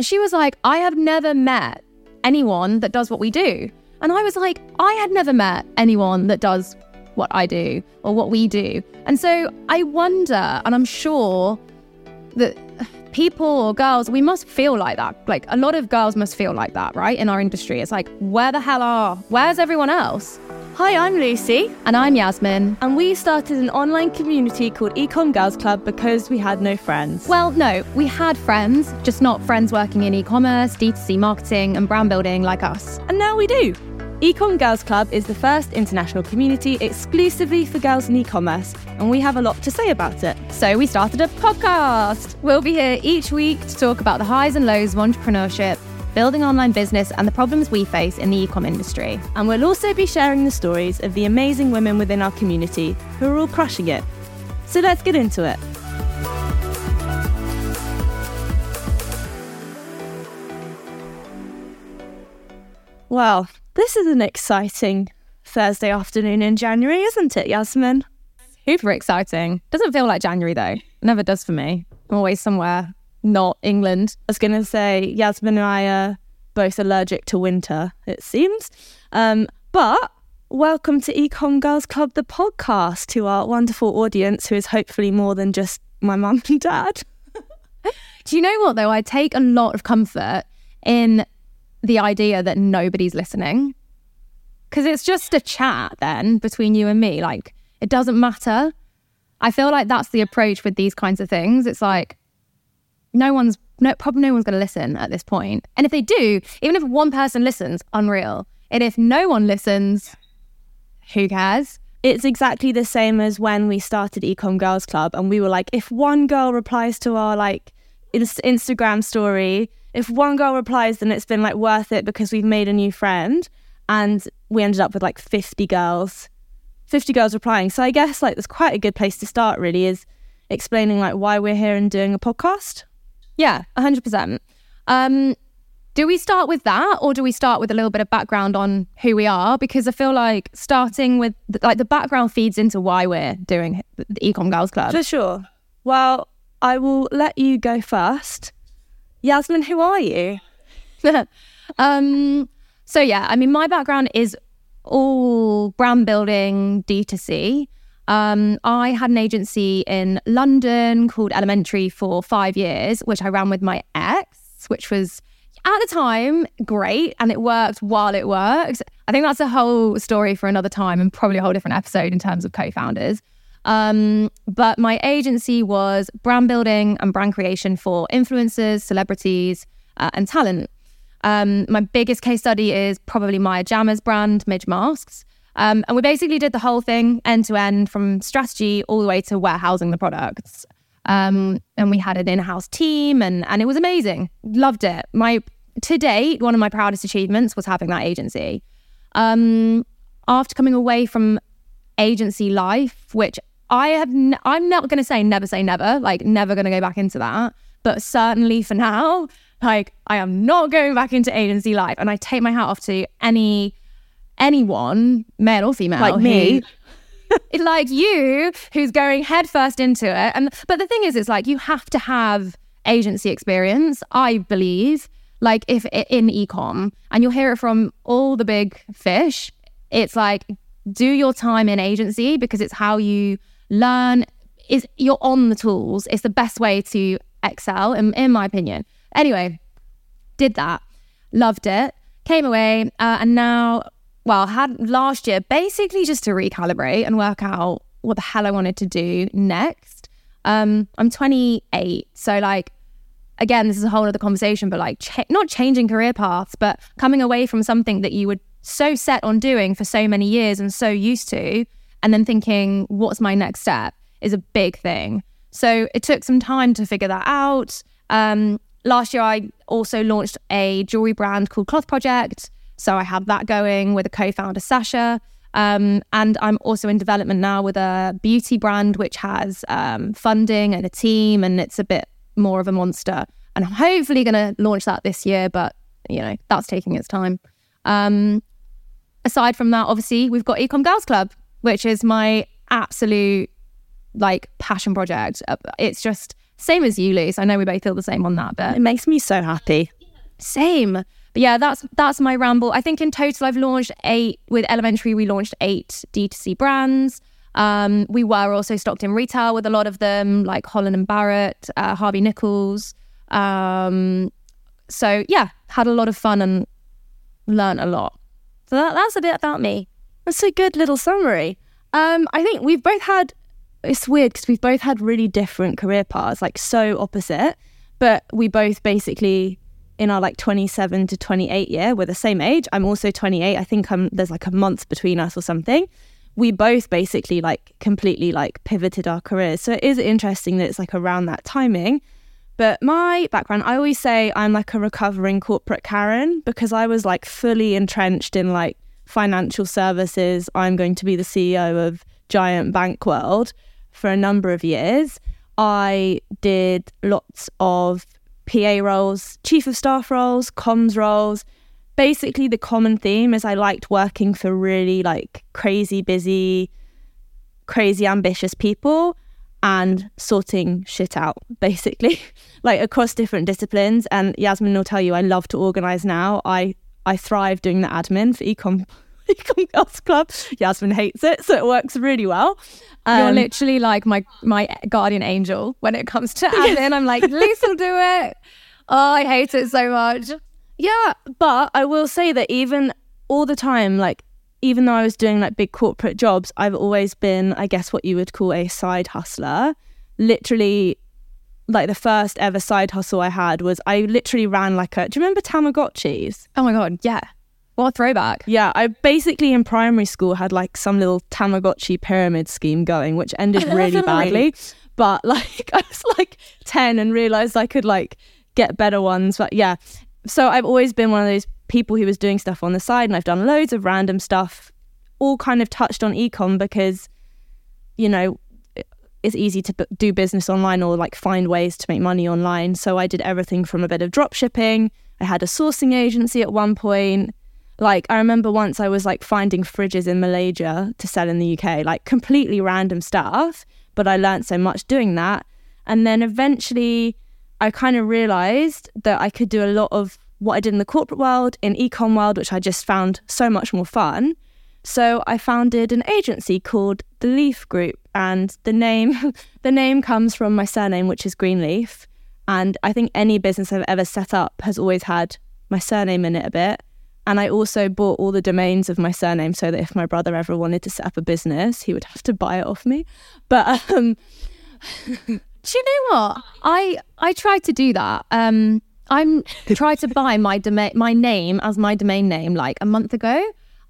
And she was like, I have never met anyone that does what we do. And I was like, I had never met anyone that does what I do or what we do. And so I wonder, and I'm sure that people or girls, we must feel like that. Like a lot of girls must feel like that, right? In our industry. It's like, where the hell are, where's everyone else? Hi, I'm Lucy. And I'm Yasmine. And we started an online community called Ecomm Girls Club because we had no friends. Well, no, we had friends, just not friends working in e commerce, D2C marketing, and brand building like us. And now we do. Ecomm Girls Club is the first international community exclusively for girls in e commerce, and we have a lot to say about it. So we started a podcast. We'll be here each week to talk about the highs and lows of entrepreneurship, building online business, and the problems we face in the ecom industry. And we'll also be sharing the stories of the amazing women within our community who are all crushing it. So let's get into it. Well, this is an exciting Thursday afternoon in January, isn't it, Yasmine? Super exciting. Doesn't feel like January though. Never does for me. I'm always somewhere not England. I was going to say Yasmine and I are both allergic to winter, it seems. Um, but welcome to Ecomm Girls Club, the podcast, to our wonderful audience who is hopefully more than just my mum and dad. Do you know what though? I take a lot of comfort in the idea that nobody's listening. Because it's just a chat then between you and me. Like, it doesn't matter. I feel like that's the approach with these kinds of things. It's like, no one's, no, probably no one's going to listen at this point. And if they do, even if one person listens, unreal. And if no one listens, who cares? It's exactly the same as when we started Ecomm Girls Club and we were like, if one girl replies to our like Instagram story, if one girl replies, then it's been like worth it because we've made a new friend. And we ended up with like 50 girls, 50 girls replying. So I guess like that's quite a good place to start, really, is explaining like why we're here and doing a podcast. Yeah, 100%. Um, do we start with that or do we start with a little bit of background on who we are? Because I feel like starting with like the background feeds into why we're doing the Ecomm Girls Club. For sure. Well, I will let you go first. Yasmine, who are you? um, so yeah, I mean, my background is all brand building D2C. Um, I had an agency in London called Elementary for five years, which I ran with my ex, which was at the time great and it worked while it worked. I think that's a whole story for another time and probably a whole different episode in terms of co founders. Um, but my agency was brand building and brand creation for influencers, celebrities, uh, and talent. Um, my biggest case study is probably my Jammers brand, Midge Masks. Um, and we basically did the whole thing end to end from strategy all the way to warehousing the products. Um, and we had an in-house team and, and it was amazing. Loved it. My to date, one of my proudest achievements was having that agency. Um, after coming away from agency life, which I have, n- I'm not going to say never say never, like never going to go back into that. But certainly for now, like I am not going back into agency life. And I take my hat off to any, anyone, male or female, like me. Who, like you, who's going headfirst into it. And, but the thing is, it's like you have to have agency experience, I believe, like if in ecom, and you'll hear it from all the big fish. It's like, do your time in agency because it's how you learn is you're on the tools it's the best way to excel in, in my opinion anyway did that loved it came away uh, and now well had last year basically just to recalibrate and work out what the hell i wanted to do next um i'm 28 so like again this is a whole other conversation but like ch- not changing career paths but coming away from something that you were so set on doing for so many years and so used to and then thinking, what's my next step is a big thing. So it took some time to figure that out. Um, last year, I also launched a jewelry brand called Cloth Project. So I have that going with a co founder, Sasha. Um, and I'm also in development now with a beauty brand, which has um, funding and a team, and it's a bit more of a monster. And I'm hopefully going to launch that this year, but you know, that's taking its time. Um, aside from that, obviously, we've got Ecomm Girls Club, which is my absolute like passion project. Uh, it's just Same as you, Luce. I know we both feel the same on that, but It makes me so happy. same. But yeah, that's that's my ramble. I think in total I've launched eight with Elementary. We launched eight D2C brands. Um, we were also stocked in retail with a lot of them, like Holland and Barrett, uh, Harvey Nichols. Um, so yeah, had a lot of fun and learned a lot. So that, that's a bit about me. That's a good little summary. Um, I think we've both had. It's weird because we've both had really different career paths, like so opposite. But we both basically in our like 27 to 28 year, we're the same age. I'm also 28. I think I'm there's like a month between us or something. We both basically like completely like pivoted our careers. So it is interesting that it's like around that timing. But my background, I always say I'm like a recovering corporate Karen because I was like fully entrenched in like financial services. I'm going to be the CEO of Giant Bank World for a number of years. I did lots of PA roles, chief of staff roles, comms roles. Basically, the common theme is I liked working for really like crazy busy, crazy ambitious people and sorting shit out, basically, like across different disciplines. And Yasmine will tell you, I love to organize now. I I thrive doing the admin for ecom ecom girls club. Yasmine hates it, so it works really well. You're Um, literally like my my guardian angel when it comes to admin. I'm like, Lisa will do it. Oh, I hate it so much. Yeah, but I will say that even all the time, like even though I was doing like big corporate jobs, I've always been, I guess, what you would call a side hustler. Literally, like the first ever side hustle I had was I literally ran like a. Do you remember Tamagotchis? Oh my god, yeah. What a throwback. Yeah, I basically in primary school had like some little Tamagotchi pyramid scheme going, which ended really badly. But like I was like 10 and realized I could like get better ones. But yeah, so I've always been one of those people who was doing stuff on the side and I've done loads of random stuff, all kind of touched on ecom because, you know, it's easy to b- do business online or like find ways to make money online. So I did everything from a bit of drop shipping. I had a sourcing agency at one point. Like I remember once I was like finding fridges in Malaysia to sell in the UK, like completely random stuff. But I learned so much doing that. And then eventually I kind of realized that I could do a lot of what I did in the corporate world, in ecom world, which I just found so much more fun. So I founded an agency called the Leaf Group, and the name the name comes from my surname, which is Greenleaf. And I think any business I've ever set up has always had my surname in it a bit. And I also bought all the domains of my surname so that if my brother ever wanted to set up a business, he would have to buy it off me. But um, Do you know what? I I tried to do that. Um, I'm tried to buy my domain my name as my domain name like a month ago,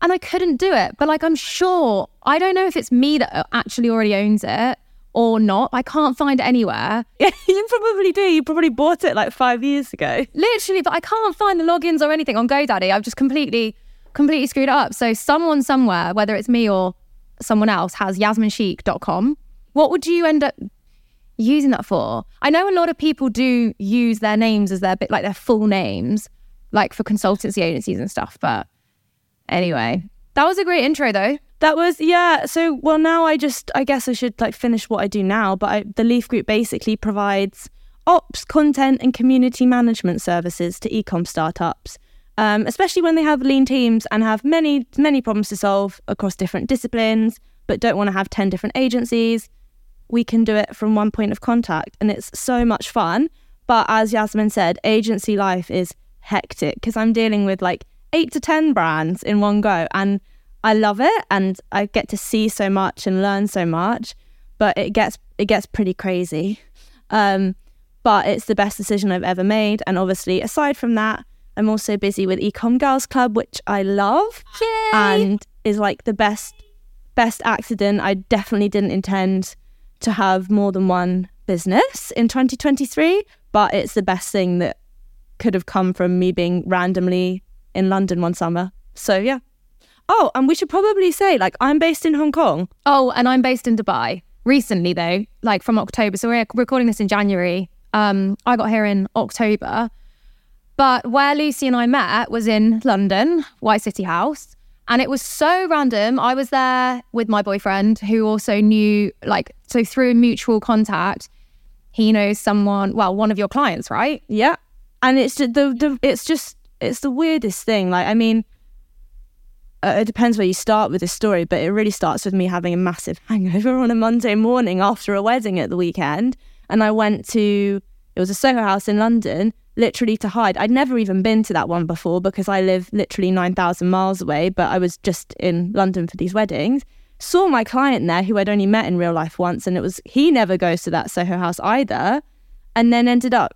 and I couldn't do it. But like I'm sure I don't know if it's me that actually already owns it or not. I can't find it anywhere. yeah, you probably do. You probably bought it like five years ago. Literally, but I can't find the logins or anything on GoDaddy. I've just completely completely screwed it up. So someone somewhere, whether it's me or someone else, has yasminecheikh.com. What would you end up using that for? I know a lot of people do use their names as their bit like their full names, like for consultancy agencies and stuff. But anyway, that was a great intro though. That was yeah. So well, now I just I guess I should like finish what I do now. But I, the Leaf Group basically provides ops, content, and community management services to ecom startups, um, especially when they have lean teams and have many many problems to solve across different disciplines, but don't want to have ten different agencies. We can do it from one point of contact, and it's so much fun. But as Yasmine said, agency life is hectic because I'm dealing with like eight to ten brands in one go, and I love it and I get to see so much and learn so much, but it gets it gets pretty crazy. Um, but it's the best decision I've ever made. And obviously, aside from that, I'm also busy with Ecomm Girls Club, which I love Yay! and is like the best best accident. I definitely didn't intend to have more than one business in 2023, but it's the best thing that could have come from me being randomly in London one summer. So yeah. Oh, and we should probably say, like, I'm based in Hong Kong. Oh, and I'm based in Dubai. Recently, though, like from October. So we're recording this in January. Um, I got here in October. But where Lucy and I met was in London, White City House. And it was so random. I was there with my boyfriend, who also knew, like, so through mutual contact, he knows someone, well, one of your clients, right? Yeah. And it's just the, the it's just it's the weirdest thing. Like I mean uh, it depends where you start with this story, but it really starts with me having a massive hangover on a Monday morning after a wedding at the weekend. And I went to, it was a Soho house in London, literally to hide. I'd never even been to that one before because I live literally 9,000 miles away, but I was just in London for these weddings. Saw my client there who I'd only met in real life once, and it was, he never goes to that Soho house either. And then ended up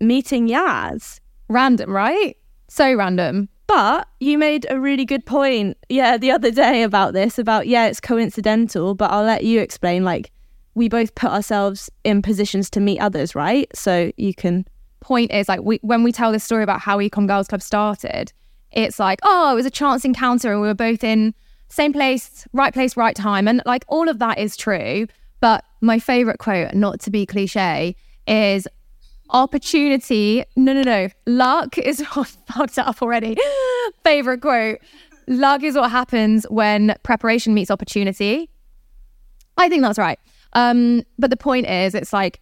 meeting Yaz. Random, right? So random. But you made a really good point, yeah, the other day about this about, yeah, it's coincidental, but I'll let you explain. Like, we both put ourselves in positions to meet others, right? So you can. Point is, like, we, when we tell this story about how Ecomm Girls Club started, it's like, oh, it was a chance encounter and we were both in same place, right place, right time. And like, all of that is true. But my favorite quote, not to be cliche, is opportunity. No, no, no. Luck is what fucked up already. Favorite quote. Luck is what happens when preparation meets opportunity. I think that's right. Um, but the point is, it's like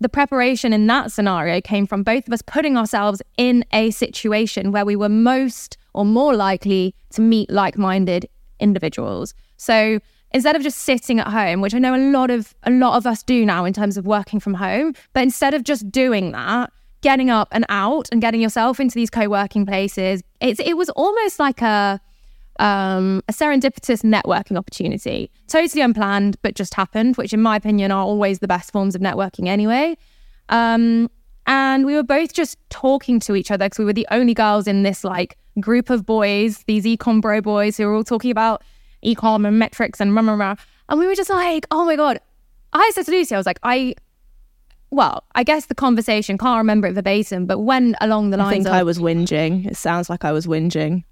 the preparation in that scenario came from both of us putting ourselves in a situation where we were most or more likely to meet like minded individuals. So instead of just sitting at home, which I know a lot of a lot of us do now in terms of working from home, but instead of just doing that, getting up and out and getting yourself into these co-working places, it's it was almost like a um, a serendipitous networking opportunity, totally unplanned, but just happened, which in my opinion are always the best forms of networking anyway. Um, and we were both just talking to each other because we were the only girls in this like group of boys, these ecom bro boys who were all talking about ecom and metrics and rah, rah, rah. And we were just like, oh my God. I said to Lucy, I was like, I, well, I guess the conversation, can't remember it verbatim, but when along the lines I think of, I was whinging. It sounds like I was whinging.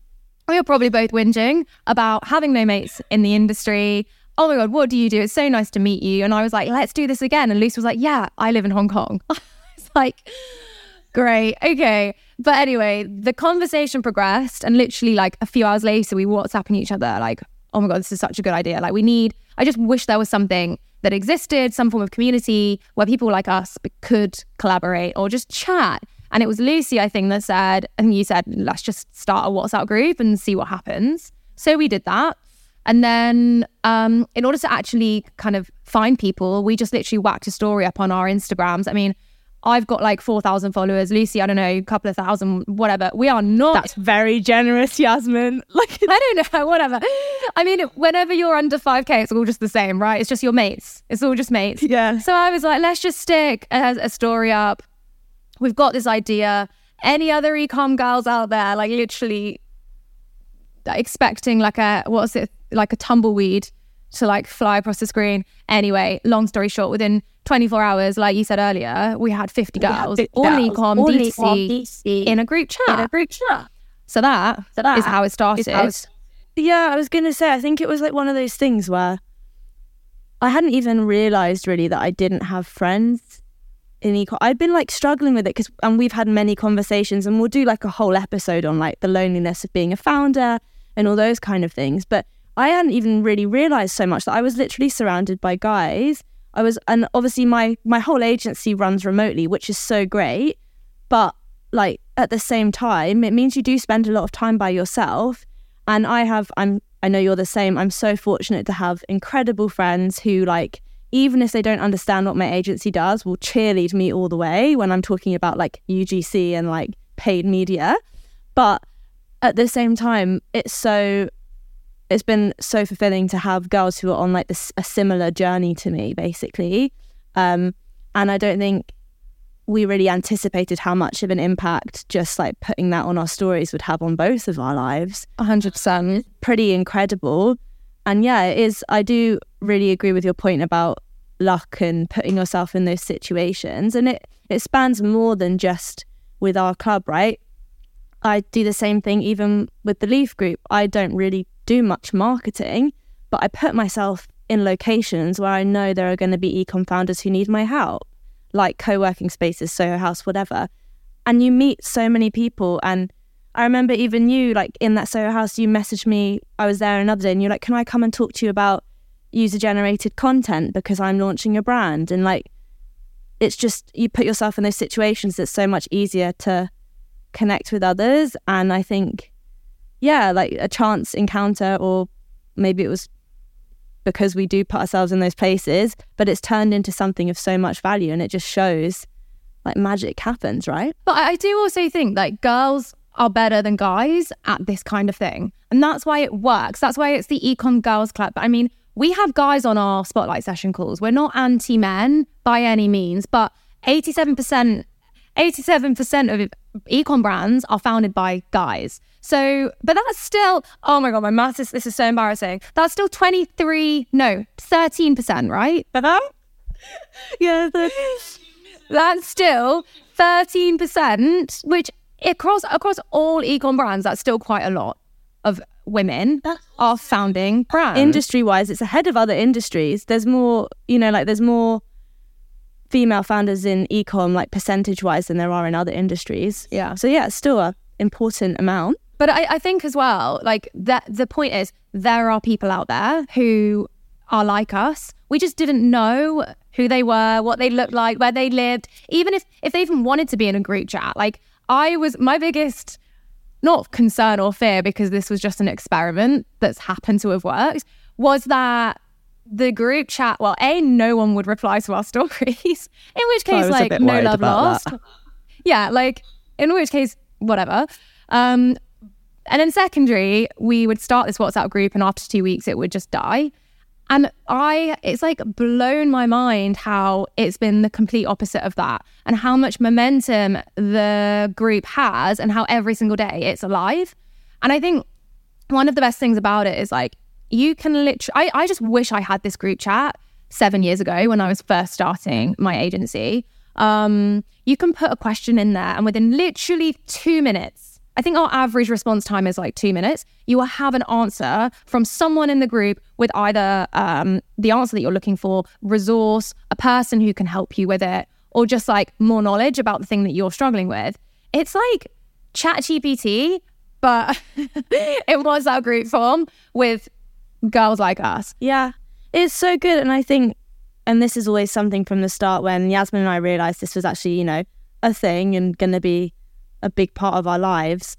we were probably both whinging about having no mates in the industry. Oh my God, what do you do? It's so nice to meet you. And I was like, let's do this again. And Lucy was like, yeah, I live in Hong Kong. it's like, great. Okay. But anyway, the conversation progressed. And literally, like a few hours later, we were WhatsApping each other, like, oh my God, this is such a good idea. Like, we need, I just wish there was something that existed, some form of community where people like us could collaborate or just chat. And it was Lucy, I think, that said, and you said, let's just start a WhatsApp group and see what happens. So we did that. And then, um, in order to actually kind of find people, we just literally whacked a story up on our Instagrams. I mean, I've got like 4,000 followers. Lucy, I don't know, a couple of thousand, whatever. We are not. That's very generous, Yasmine. Like, I don't know, whatever. I mean, whenever you're under 5K, it's all just the same, right? It's just your mates. It's all just mates. Yeah. So I was like, let's just stick a, a story up. We've got this idea. Any other ecom girls out there, like literally expecting like a, what's it, like a tumbleweed to like fly across the screen. Anyway, long story short, within 24 hours, like you said earlier, we had 50 girls, 50 all girls, ecom, DTC, in a group chat. in a group chat. so that, So that is how it started. how it- Yeah, I was gonna say, I think it was like one of those things where I hadn't even realized really that I didn't have friends in eco. I'd been like struggling with it because, and we've had many conversations, and we'll do like a whole episode on like the loneliness of being a founder and all those kind of things. But I hadn't even really realized so much that I was literally surrounded by guys. I was, and obviously my my whole agency runs remotely, which is so great. But like at the same time, it means you do spend a lot of time by yourself. And I have, I'm, I know you're the same. I'm so fortunate to have incredible friends who, like, even if they don't understand what my agency does, will cheerlead me all the way when I'm talking about like UGC and like paid media. But at the same time, it's so, it's been so fulfilling to have girls who are on like this a similar journey to me, basically. Um, and I don't think we really anticipated how much of an impact just like putting that on our stories would have on both of our lives. 100%. Pretty incredible. And yeah, it is. I do really agree with your point about luck and putting yourself in those situations. And it, it spans more than just with our club, right? I do the same thing even with the Leaf Group. I don't really do much marketing, but I put myself in locations where I know there are going to be ecom founders who need my help like co-working spaces, Soho House, whatever. And you meet so many people. And I remember even you, like in that Soho House, you messaged me. I was there another day, and you're like, "Can I come and talk to you about user-generated content because I'm launching a brand?" And like, it's just you put yourself in those situations it's so much easier to connect with others and i think yeah like a chance encounter or maybe it was because we do put ourselves in those places but it's turned into something of so much value and it just shows like magic happens right But I do also think like girls are better than guys at this kind of thing. And that's why it works. That's why it's the Ecomm Girls Club. But I mean, we have guys on our spotlight session calls. We're not anti men by any means, but 87%, 87% of ecom brands are founded by guys. So, but that's still, oh my God, my maths is, this is so embarrassing. That's still 23, no, 13%, right? yeah that's still 13%, which across across all ecom brands, that's still quite a lot of women are founding brands. industry wise it's ahead of other industries there's more you know like there's more female founders in ecom like percentage wise than there are in other industries Yeah. so yeah it's still a important amount But I, I think as well, like that the point is there are people out there who are like us. We just didn't know who they were, what they looked like, where they lived. Even if if they even wanted to be in a group chat. Like I was my biggest not concern or fear because this was just an experiment that's happened to have worked was that the group chat well a no one would reply to our stories in which case like no love lost that. yeah like in which case whatever um and then secondary we would start this whatsapp group and after two weeks it would just die. And i it's like blown my mind how it's been the complete opposite of that and how much momentum the group has and how every single day it's alive. And i think one of the best things about it is like you can literally I, I just wish i had this group chat seven years ago when i was first starting my agency. Um, you can put a question in there and within literally two minutes i think our average response time is like two minutes. You will have an answer from someone in the group with either um, the answer that you're looking for resource a person who can help you with it or just like more knowledge about the thing that you're struggling with. It's like chat gpt but it was our group form with girls like us. yeah. It's so good and i think and this is always something from the start when yasmin and i realized this was actually you know a thing and going to be a big part of our lives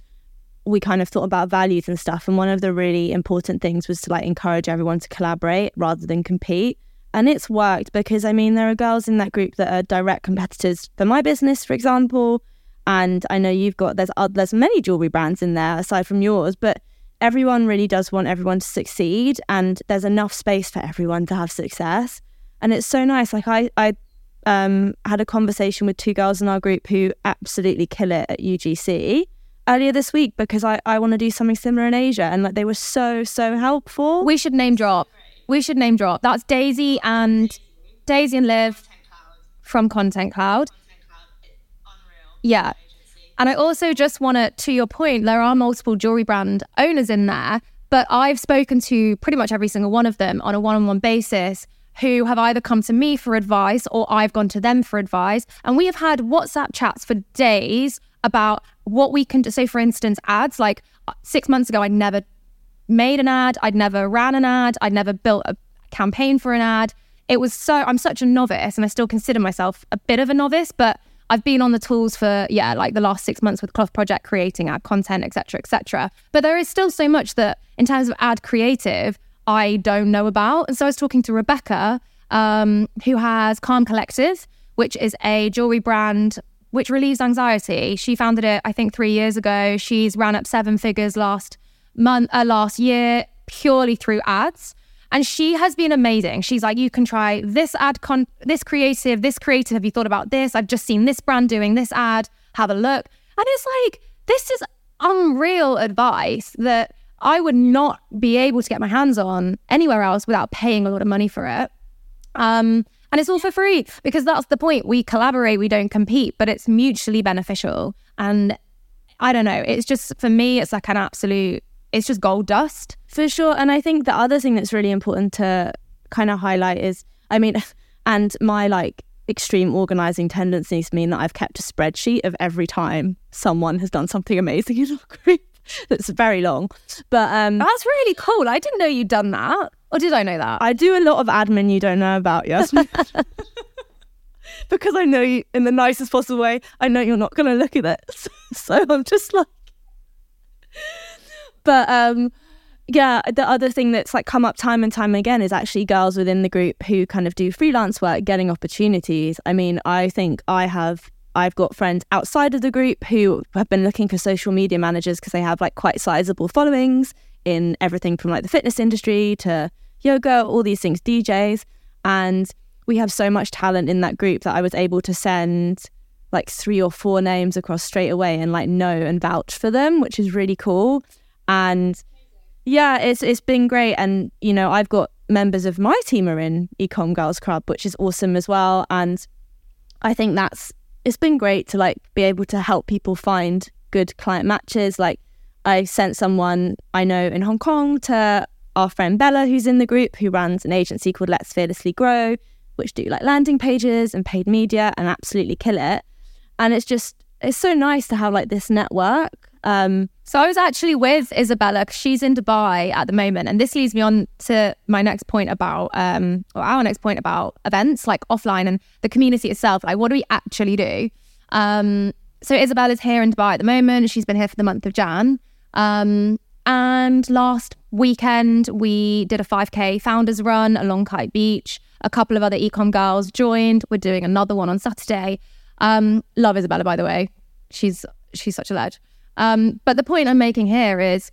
we kind of thought about values and stuff. And one of the really important things was to like encourage everyone to collaborate rather than compete. And it's worked because i mean there are girls in that group that are direct competitors for my business for example. And i know you've got there's oth- there's many jewelry brands in there aside from yours but everyone really does want everyone to succeed. And there's enough space for everyone to have success. And it's so nice. Like i i um, had a conversation with two girls in our group who absolutely kill it at UGC earlier this week because I, I want to do something similar in Asia and like they were so so helpful. We should name drop. We should name drop. That's Daisy and Daisy and Liv from Content Cloud. Yeah. And I also just want to, to your point, there are multiple jewelry brand owners in there, but I've spoken to pretty much every single one of them on a one on one basis who have either come to me for advice or I've gone to them for advice. And we have had WhatsApp chats for days about what we can do. Say, for instance, ads. Like uh, six months ago, I'd never made an ad, I'd never ran an ad, I'd never built a campaign for an ad. It was so, I'm such a novice and I still consider myself a bit of a novice, but I've been on the tools for, yeah, like the last six months with Cloth Project, creating ad content, etc., etc. But there is still so much that, in terms of ad creative, I don't know about. And so I was talking to Rebecca, um, who has Calm Collective, which is a jewelry brand which relieves anxiety. She founded it, I think, three years ago. She's ran up seven figures last month, uh, last year, purely through ads. And she has been amazing. She's like, you can try this ad, con- this creative, this creative. Have you thought about this? I've just seen this brand doing this ad. Have a look. And it's like, this is unreal advice that I would not be able to get my hands on anywhere else without paying a lot of money for it. Um, and it's all for free because that's the point. We collaborate, we don't compete, but it's mutually beneficial. And I don't know, it's just for me, it's like an absolute, it's just gold dust. For sure. And I think the other thing that's really important to kind of highlight is, I mean, and my like extreme organizing tendencies mean that I've kept a spreadsheet of every time someone has done something amazing in our group. That's very long. But um That's really cool. I didn't know you'd done that. Or did I know that? I do a lot of admin you don't know about, Yasmine. because I know you in the nicest possible way. I know you're not going to look at it, so I'm just like. But um, yeah, the other thing that's like come up time and time again is actually girls within the group who kind of do freelance work, getting opportunities. I mean, I think I have I've got friends outside of the group who have been looking for social media managers because they have like quite sizable followings in everything from like the fitness industry to yoga, all these things, DJs. And we have so much talent in that group that I was able to send like three or four names across straight away and like know and vouch for them, which is really cool. And yeah, it's it's been great. And you know, I've got members of my team are in Ecomm Girls Club, which is awesome as well. And I think that's it's been great to like be able to help people find good client matches. Like I sent someone I know in Hong Kong to our friend Bella, who's in the group, who runs an agency called Let's Fearlessly Grow, which do like landing pages and paid media and absolutely kill it. And it's just it's so nice to have like this network um, so I was actually with Isabella because she's in Dubai at the moment, and this leads me on to my next point about, um, or our next point about events like offline and the community itself. Like, what do we actually do? Um, so Isabella's here in Dubai at the moment. She's been here for the month of Jan. Um, and last weekend we did a 5k founders run along Kite Beach. A couple of other ecom girls joined. We're doing another one on Saturday. Um, love Isabella, by the way. She's she's such a lad. Um, but the point I'm making here is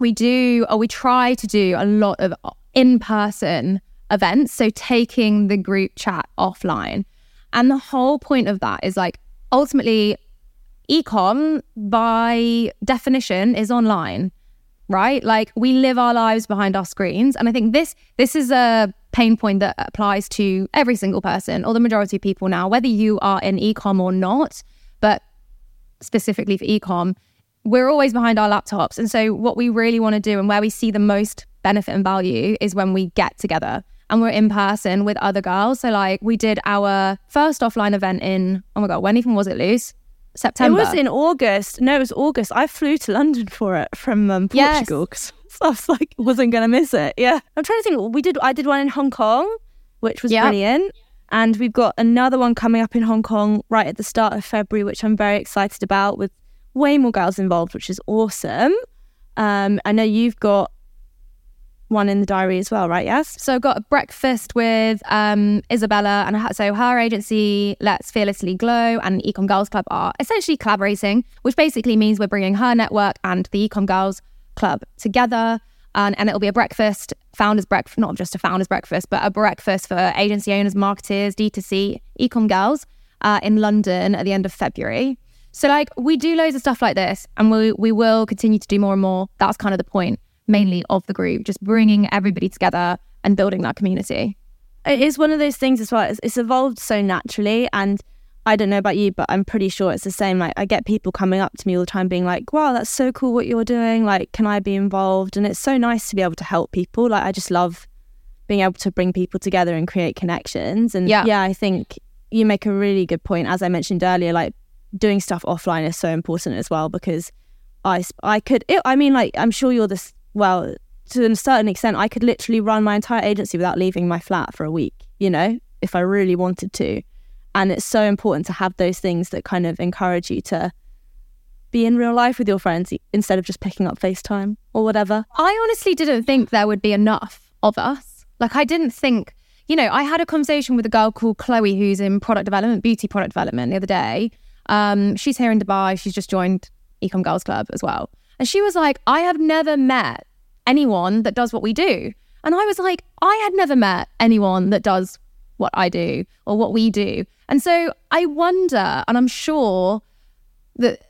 we do, or we try to do a lot of in person events. So taking the group chat offline. And the whole point of that is like ultimately, ecom by definition is online right like we live our lives behind our screens and i think this this is a pain point that applies to every single person or the majority of people now whether you are in ecom or not specifically for ecom we're always behind our laptops. And so, what we really want to do and where we see the most benefit and value is when we get together and we're in person with other girls. So, like, we did our first offline event in, oh my God, when even was it, Luce? September. It was in August. No, it was August. I flew to London for it from um, Portugal because yes. I was like, wasn't going to miss it. Yeah. I'm trying to think. We did, I did one in Hong Kong, which was yep. brilliant. And we've got another one coming up in Hong Kong right at the start of February, which I'm very excited about with way more girls involved, which is awesome. Um, I know you've got one in the diary as well, right? Yes. So I've got a breakfast with um, Isabella, and so her agency, Let's Fearlessly Grow, and Ecomm Girls Club are essentially collaborating, which basically means we're bringing her network and the Ecomm Girls Club together. And, and it'll be a breakfast, founders breakfast, not just a founders breakfast, but a breakfast for agency owners, marketers, D2C, ecom girls uh, in London at the end of February. So like we do loads of stuff like this and we we will continue to do more and more. That's kind of the point mainly of the group, just bringing everybody together and building that community. It is one of those things as well. It's, it's evolved so naturally and I don't know about you, but I'm pretty sure it's the same. Like I get people coming up to me all the time being like, "Wow, that's so cool what you're doing. Like, can I be involved?" And it's so nice to be able to help people. Like I just love being able to bring people together and create connections. And yeah, yeah I think you make a really good point as I mentioned earlier like doing stuff offline is so important as well because I I could it, I mean like I'm sure you're this well to a certain extent I could literally run my entire agency without leaving my flat for a week you know if I really wanted to and it's so important to have those things that kind of encourage you to be in real life with your friends instead of just picking up FaceTime or whatever. I honestly didn't think there would be enough of us. Like I didn't think, you know, I had a conversation with a girl called Chloe who's in product development, beauty product development the other day, um, she's here in Dubai. She's just joined Ecomm Girls Club as well. And she was like, I have never met anyone that does what we do. And I was like, I had never met anyone that does what I do or what we do. And so I wonder, and I'm sure that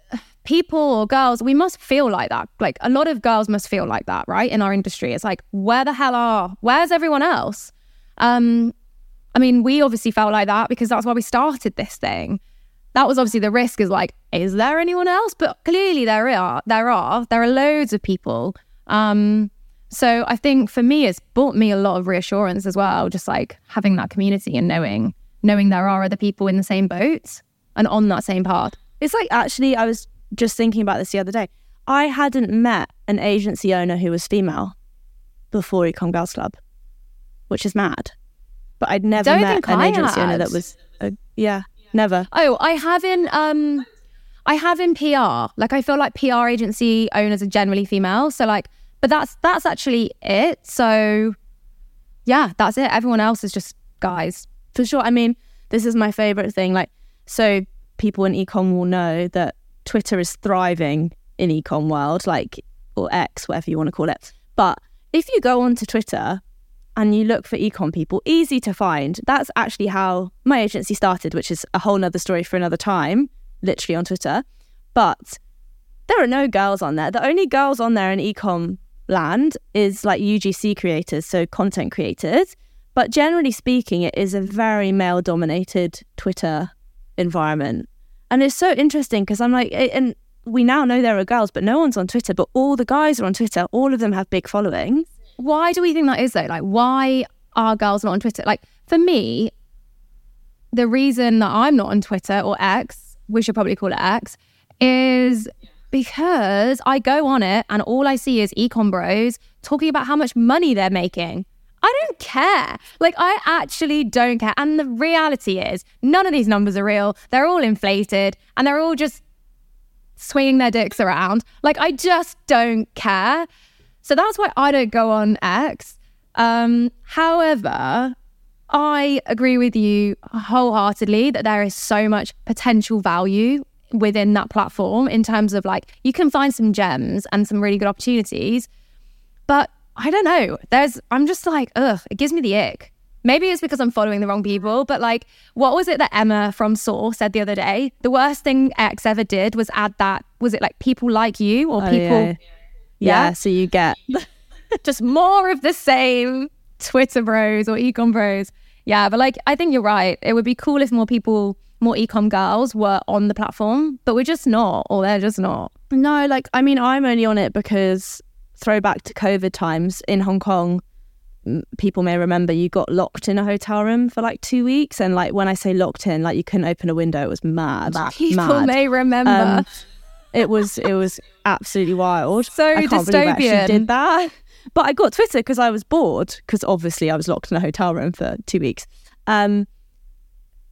people or girls, we must feel like that. Like a lot of girls must feel like that, right? In our industry. It's like, where the hell are, where's everyone else? Um, I mean, we obviously felt like that because that's why we started this thing that was obviously the risk is like, is there anyone else? But clearly there are, there are, there are loads of people. Um, so I think for me, it's brought me a lot of reassurance as well, just like having that community and knowing, knowing there are other people in the same boat and on that same path. It's like actually, I was just thinking about this the other day. I hadn't met an agency owner who was female before Ecomm Girls Club, which is mad. But I'd never Don't met an I agency had. owner that was a Yeah, never. Oh, I have in um I have in PR. Like I feel like PR agency owners are generally female. So like but that's that's actually it. So yeah, that's it. Everyone else is just guys. For sure. I mean, this is my favorite thing. Like, so people in ecom will know that Twitter is thriving in ecom world, like, or X, whatever you want to call it. But if you go onto Twitter and you look for ecom people, easy to find. That's actually how my agency started, which is a whole nother story for another time, literally on Twitter. But there are no girls on there. The only girls on there in ecom land is like UGC creators, so content creators. But generally speaking, it is a very male dominated Twitter environment. And it's so interesting because I'm like, and we now know there are girls, but no one's on Twitter, but all the guys are on Twitter. All of them have big followings. Why do we think that is though? Like, why are girls not on Twitter? Like, for me, the reason that I'm not on Twitter or X, we should probably call it X, is because I go on it and all I see is ecom bros talking about how much money they're making. I don't care. Like, I actually don't care. And the reality is, none of these numbers are real. They're all inflated and they're all just swinging their dicks around. Like, I just don't care. So that's why I don't go on X. Um, however, I agree with you wholeheartedly that there is so much potential value within that platform in terms of like you can find some gems and some really good opportunities. But I don't know. There's I'm just like, ugh, it gives me the ick. Maybe it's because I'm following the wrong people, but like, what was it that Emma from Saw said the other day? The worst thing X ever did was add that. Was it like people like you or Oh, people? yeah. Yeah. Yeah, so you get just more of the same Twitter bros or ecom bros. Yeah, but like, I think you're right. It would be cool if more people, more ecom girls were on the platform, but we're just not, or they're just not. No, like I mean, I'm only on it because throwback to COVID times in Hong Kong. People may remember you got locked in a hotel room for like two weeks, and like when I say locked in, like you couldn't open a window. It was mad. People mad. may remember. Um, it was it was absolutely wild. So I can't believe I dystopian. did that. But I got Twitter because I was bored because obviously I was locked in a hotel room for two weeks. Um,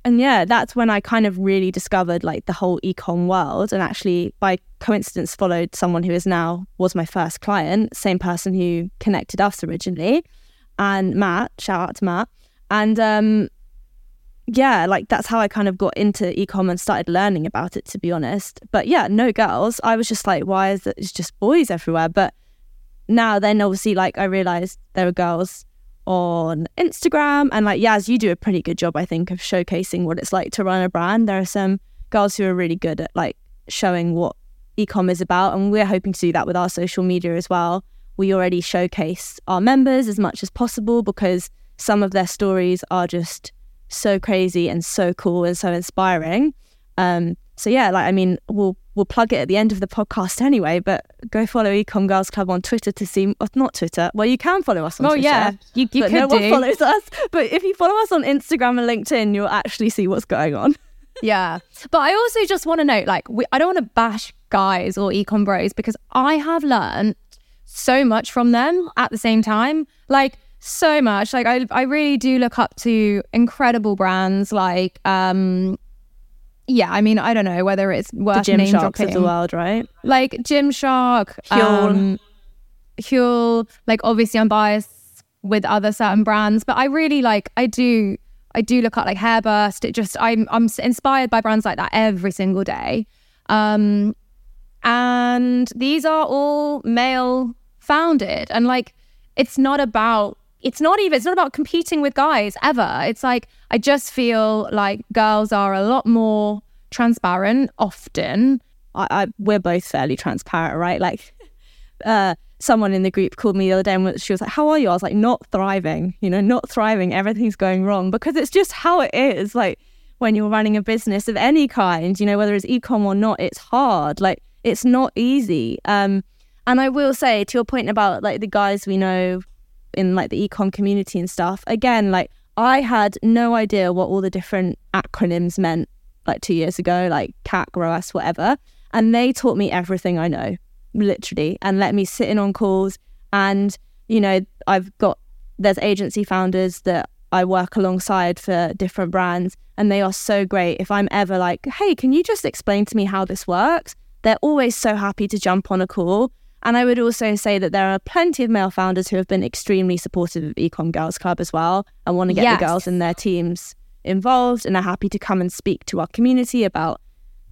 and yeah, that's when I kind of really discovered like the whole ecom world, and actually by coincidence followed someone who is now was my first client, same person who connected us originally, and Matt. Shout out to Matt. And um, yeah, like that's how I kind of got into ecom and started learning about it, to be honest. But yeah, no girls. I was just like, why is it? It's just boys everywhere. But now, then obviously, like I realized there are girls on Instagram, and like Yaz, you do a pretty good job, I think, of showcasing what it's like to run a brand. There are some girls who are really good at like showing what ecom is about, and we're hoping to do that with our social media as well. We already showcase our members as much as possible because some of their stories are just so crazy and so cool and so inspiring. Um, so yeah, like I mean, we'll we'll plug it at the end of the podcast anyway. But go follow Ecomm Girls Club on Twitter to see. Oh, not Twitter. Well, you can follow us on oh Twitter. yeah, you, you but no do. one follows us. But if you follow us on Instagram and LinkedIn, you'll actually see what's going on. Yeah. But I also just want to note like, we, I don't want to bash guys or ecom bros because I have learned so much from them at the same time. Like, so much. Like, I, I really do look up to incredible brands like, um, yeah, I mean, I don't know whether it's The worth gym name sharks dropping. of the world, right? like Gymshark, Huel. um, Huel. Like obviously, I'm biased with other certain brands, but I really like. I do. I do look at like Hairburst. It just I'm I'm inspired by brands like that every single day. Um, and these are all male founded, and like it's not about. It's not even. It's not about competing with guys ever. It's like I just feel like girls are a lot more transparent often I, I we're both fairly transparent, right? Like, uh, someone in the group called me the other day and she was like, "How are you?" I was like, "Not thriving, you know, not thriving. Everything's going wrong because it's just how it is. Like when you're running a business of any kind, you know, whether it's ecom or not, it's hard. Like it's not easy. Um, and I will say to your point about like the guys we know in like the ecom community and stuff. Again, like I had no idea what all the different acronyms meant like two years ago, like CAC, ROAS, whatever. And they taught me everything I know, literally, and let me sit in on calls. And, you know, I've got, there's agency founders that I work alongside for different brands, and they are so great. If I'm ever like, hey, can you just explain to me how this works? They're always so happy to jump on a call. And I would also say that there are plenty of male founders who have been extremely supportive of Ecomm Girls Club as well and want to get Yes. the girls in their teams involved and are happy to come and speak to our community about,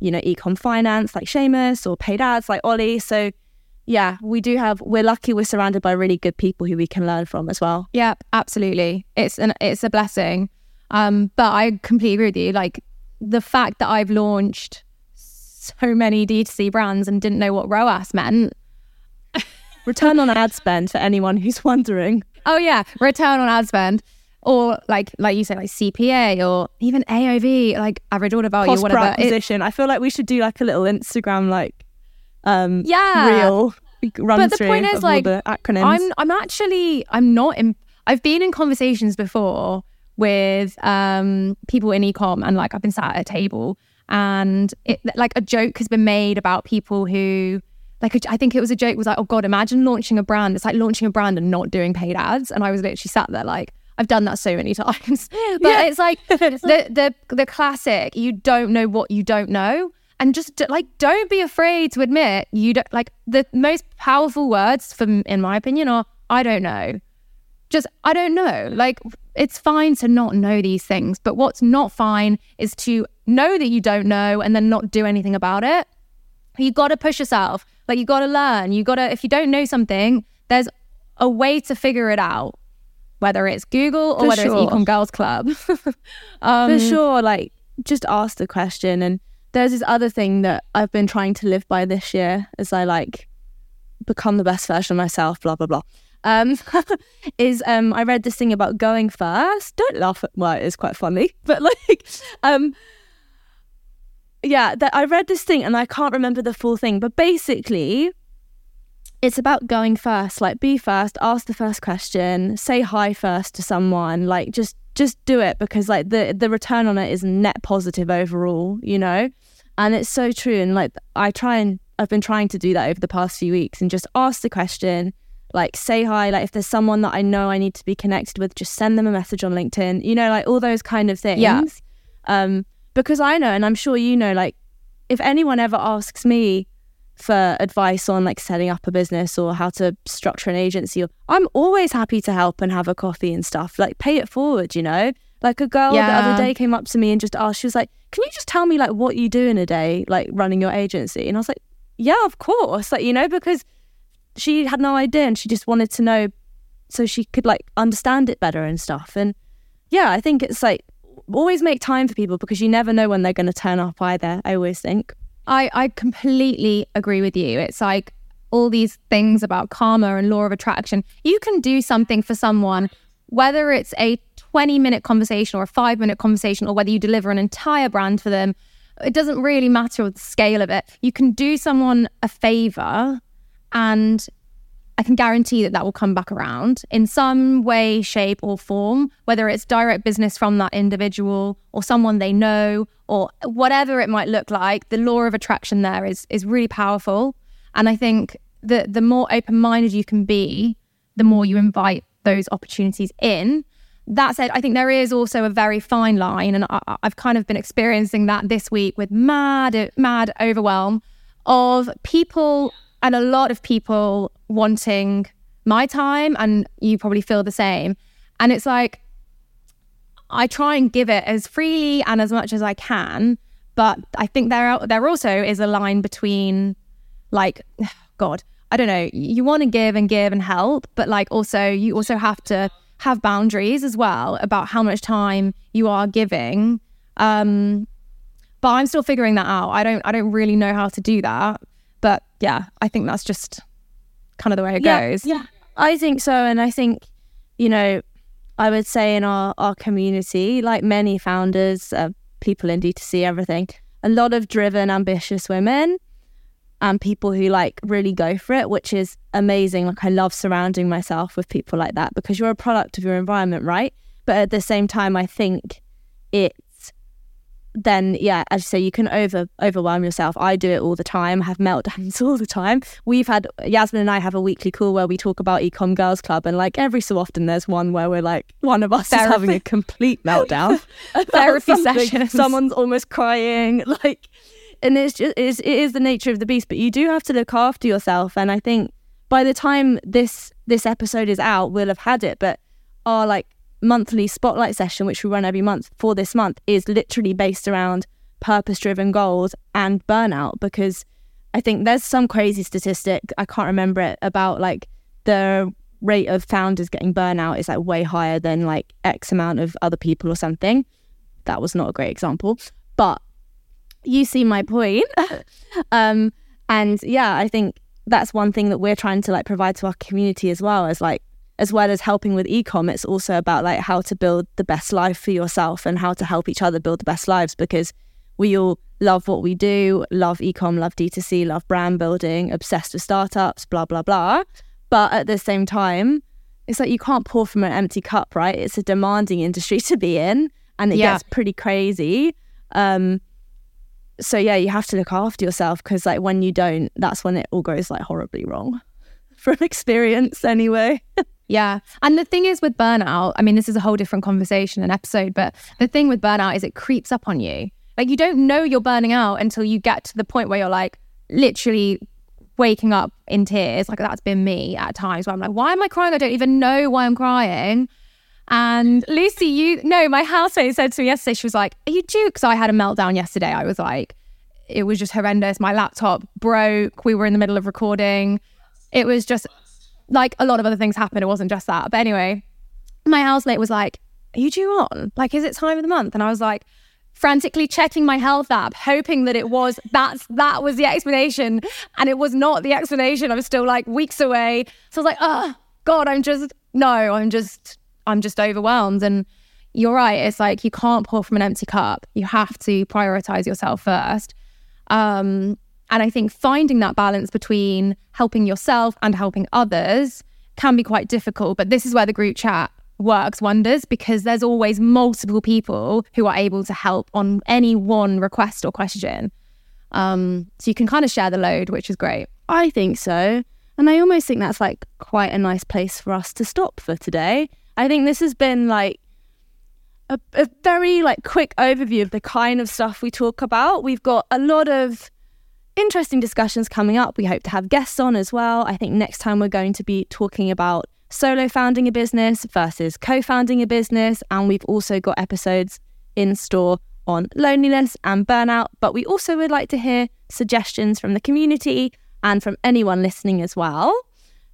you know, ecom finance like Seamus or paid ads like Ollie. So yeah, we do have we're lucky we're surrounded by really good people who we can learn from as well. Yeah, absolutely. It's an it's a blessing. Um, but I completely agree with you. Like the fact that I've launched so many D2C brands and didn't know what ROAS meant. Return on ad spend for anyone who's wondering. Oh yeah, return on ad spend. Or like like you say, like CPA or even AOV, like average order value, Cost whatever. It- acquisition. I feel like we should do like a little Instagram like um Yeah. real run But the through point is, like, the acronyms. I'm I'm actually I'm not in I've been in conversations before with um people in ecom and like I've been sat at a table and it like a joke has been made about people who like I think it was a joke was like oh god imagine launching a brand it's like launching a brand and not doing paid ads and I was literally sat there like I've done that so many times but Yeah. it's like the the the classic you don't know what you don't know and just like don't be afraid to admit you don't like the most powerful words from in my opinion are I don't know just I don't know. Like it's fine to not know these things, but what's not fine is to know that you don't know and then not do anything about it. You got to push yourself. Like you got to learn. You got to if you don't know something, there's a way to figure it out. Whether it's Google or For whether sure. it's Ecomm Girls Club. um, For sure, like just ask the question. And there's this other thing that I've been trying to live by this year as I like become the best version of myself, blah, blah, blah. Um, is um, I read this thing about going first. Don't laugh at well, it is quite funny, but like, um, yeah, that I read this thing and I can't remember the full thing, but basically, it's about going first. Like, be first, ask the first question, say hi first to someone. Like, just just do it because like the the return on it is net positive overall. You know, and it's so true. And like, I try and I've been trying to do that over the past few weeks and just ask the question. Like say hi, like if there's someone that I know I need to be connected with, just send them a message on LinkedIn. You know, like all those kind of things. Yeah. Um, because I know, and I'm sure you know, like if anyone ever asks me for advice on like setting up a business or how to structure an agency, I'm always happy to help and have a coffee and stuff. Like pay it forward, you know. Like a girl the other day came up to me and just asked, she was like, "Can you just tell me like what you do in a day, like running your agency?" And I was like, "Yeah, of course." Like you know, because she had no idea and she just wanted to know so she could like understand it better and stuff. And yeah, I think it's like always make time for people because you never know when they're going to turn up either. I always think. I, I completely agree with you. It's like all these things about karma and law of attraction. You can do something for someone, whether it's a 20 minute conversation or a five minute conversation, or whether you deliver an entire brand for them. It doesn't really matter the scale of it. You can do someone a favor, and I can guarantee that that will come back around in some way, shape, or form, whether it's direct business from that individual or someone they know or whatever it might look like. The law of attraction there is is really powerful, and I think that the more open minded you can be, the more you invite those opportunities in. That said, I think there is also a very fine line, and I, I've kind of been experiencing that this week with mad, mad overwhelm of people and a lot of people wanting my time, and you probably feel the same. And it's like I try and give it as freely and as much as I can, but I think there there also is a line between like God, I don't know, you want to give and give and help, but like also you also have to have boundaries as well about how much time you are giving. Um but I'm still figuring that out. I don't I don't really know how to do that. But yeah, I think that's just kind of the way it goes. Yeah, I think so. And I think, you know, I would say in our, our community, like many founders, uh, people in D2C, everything, a lot of driven, ambitious women and people who like really go for it, which is amazing. Like, I love surrounding myself with people like that because you're a product of your environment, right? But at the same time, I think it's then yeah, as you say, you can over overwhelm yourself. I do it all the time, have meltdowns all the time. We've had Yasmine and I have a weekly call where we talk about Ecomm Girls Club, and like every so often there's one where we're like, one of us Therapy. is having a complete meltdown. Therapy session. Someone's almost crying, like, and it's just it's, it is the nature of the beast. But you do have to look after yourself, and I think by the time this this episode is out, we'll have had it. But our like monthly spotlight session, which we run every month for this month, is literally based around purpose driven goals and burnout because I think there's some crazy statistic, I can't remember it, about like the rate of founders getting burnout is like way higher than like X amount of other people or something. That was not a great example, but you see my point. um, and yeah, I think that's one thing that we're trying to like provide to our community as well as like as well as helping with ecom, it's also about like how to build the best life for yourself and how to help each other build the best lives because we all love what we do, love ecom, love D2C, love brand building, obsessed with startups, blah, blah, blah. But at the same time, it's like you can't pour from an empty cup, right? It's a demanding industry to be in and it yeah. gets pretty crazy. Um, so yeah, you have to look after yourself because like when you don't, that's when it all goes like horribly wrong from experience anyway. Yeah. And the thing is with burnout, I mean, this is a whole different conversation and episode, but the thing with burnout is it creeps up on you. Like you don't know you're burning out until you get to the point where you're like literally waking up in tears. Like that's been me at times where I'm like, why am I crying? I don't even know why I'm crying. And Lucy, you know, my housemate said to me yesterday, she was like, Are you? Because I had a meltdown yesterday. I was like, it was just horrendous. My laptop broke. We were in the middle of recording. It was just like a lot of other things happened. It wasn't just that. But anyway, my housemate was like, Are you due on? Like, is it time of the month? And I was like, frantically checking my health app, hoping that it was that's that was the explanation. And it was not the explanation. I was still like weeks away. So I was like, oh God, I'm just no, I'm just I'm just overwhelmed. And you're right. It's like you can't pour from an empty cup. You have to prioritize yourself first. Um, and I think finding that balance between helping yourself and helping others can be quite difficult. But this is where the group chat works wonders because there's always multiple people who are able to help on any one request or question. Um, so you can kind of share the load, which is great. I think so. And I almost think that's like quite a nice place for us to stop for today. I think this has been like a, a very like quick overview of the kind of stuff we talk about. We've got a lot of interesting discussions coming up. We hope to have guests on as well. I think next time we're going to be talking about solo founding a business versus co founding a business. And we've also got episodes in store on loneliness and burnout. But we also would like to hear suggestions from the community and from anyone listening as well.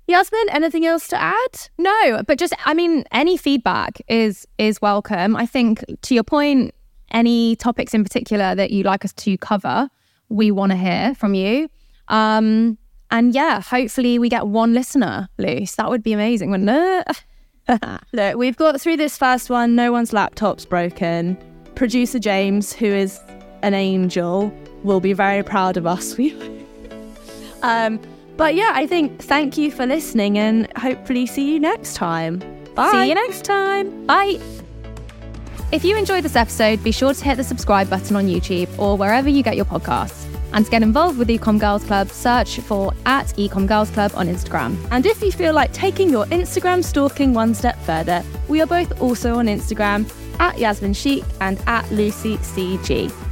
Yasmine, anything else to add? No, but just I mean, any feedback is is welcome. I think to your point, any topics in particular that you'd like us to cover, we want to hear from you. Um, and yeah, hopefully we get one listener loose. That would be amazing, wouldn't it? Look, we've got through this first one. No one's laptop's broken. Producer James, who is an angel, will be very proud of us. um, but yeah, I think thank you for listening and hopefully see you next time. Bye. See you next time. Bye. If you enjoyed this episode, be sure to hit the subscribe button on YouTube or wherever you get your podcasts. And to get involved with Ecomm Girls Club, search for at Ecomm Girls Club on Instagram. And if you feel like taking your Instagram stalking one step further, we are both also on Instagram at Yasmine Cheikh and at Lucy CG.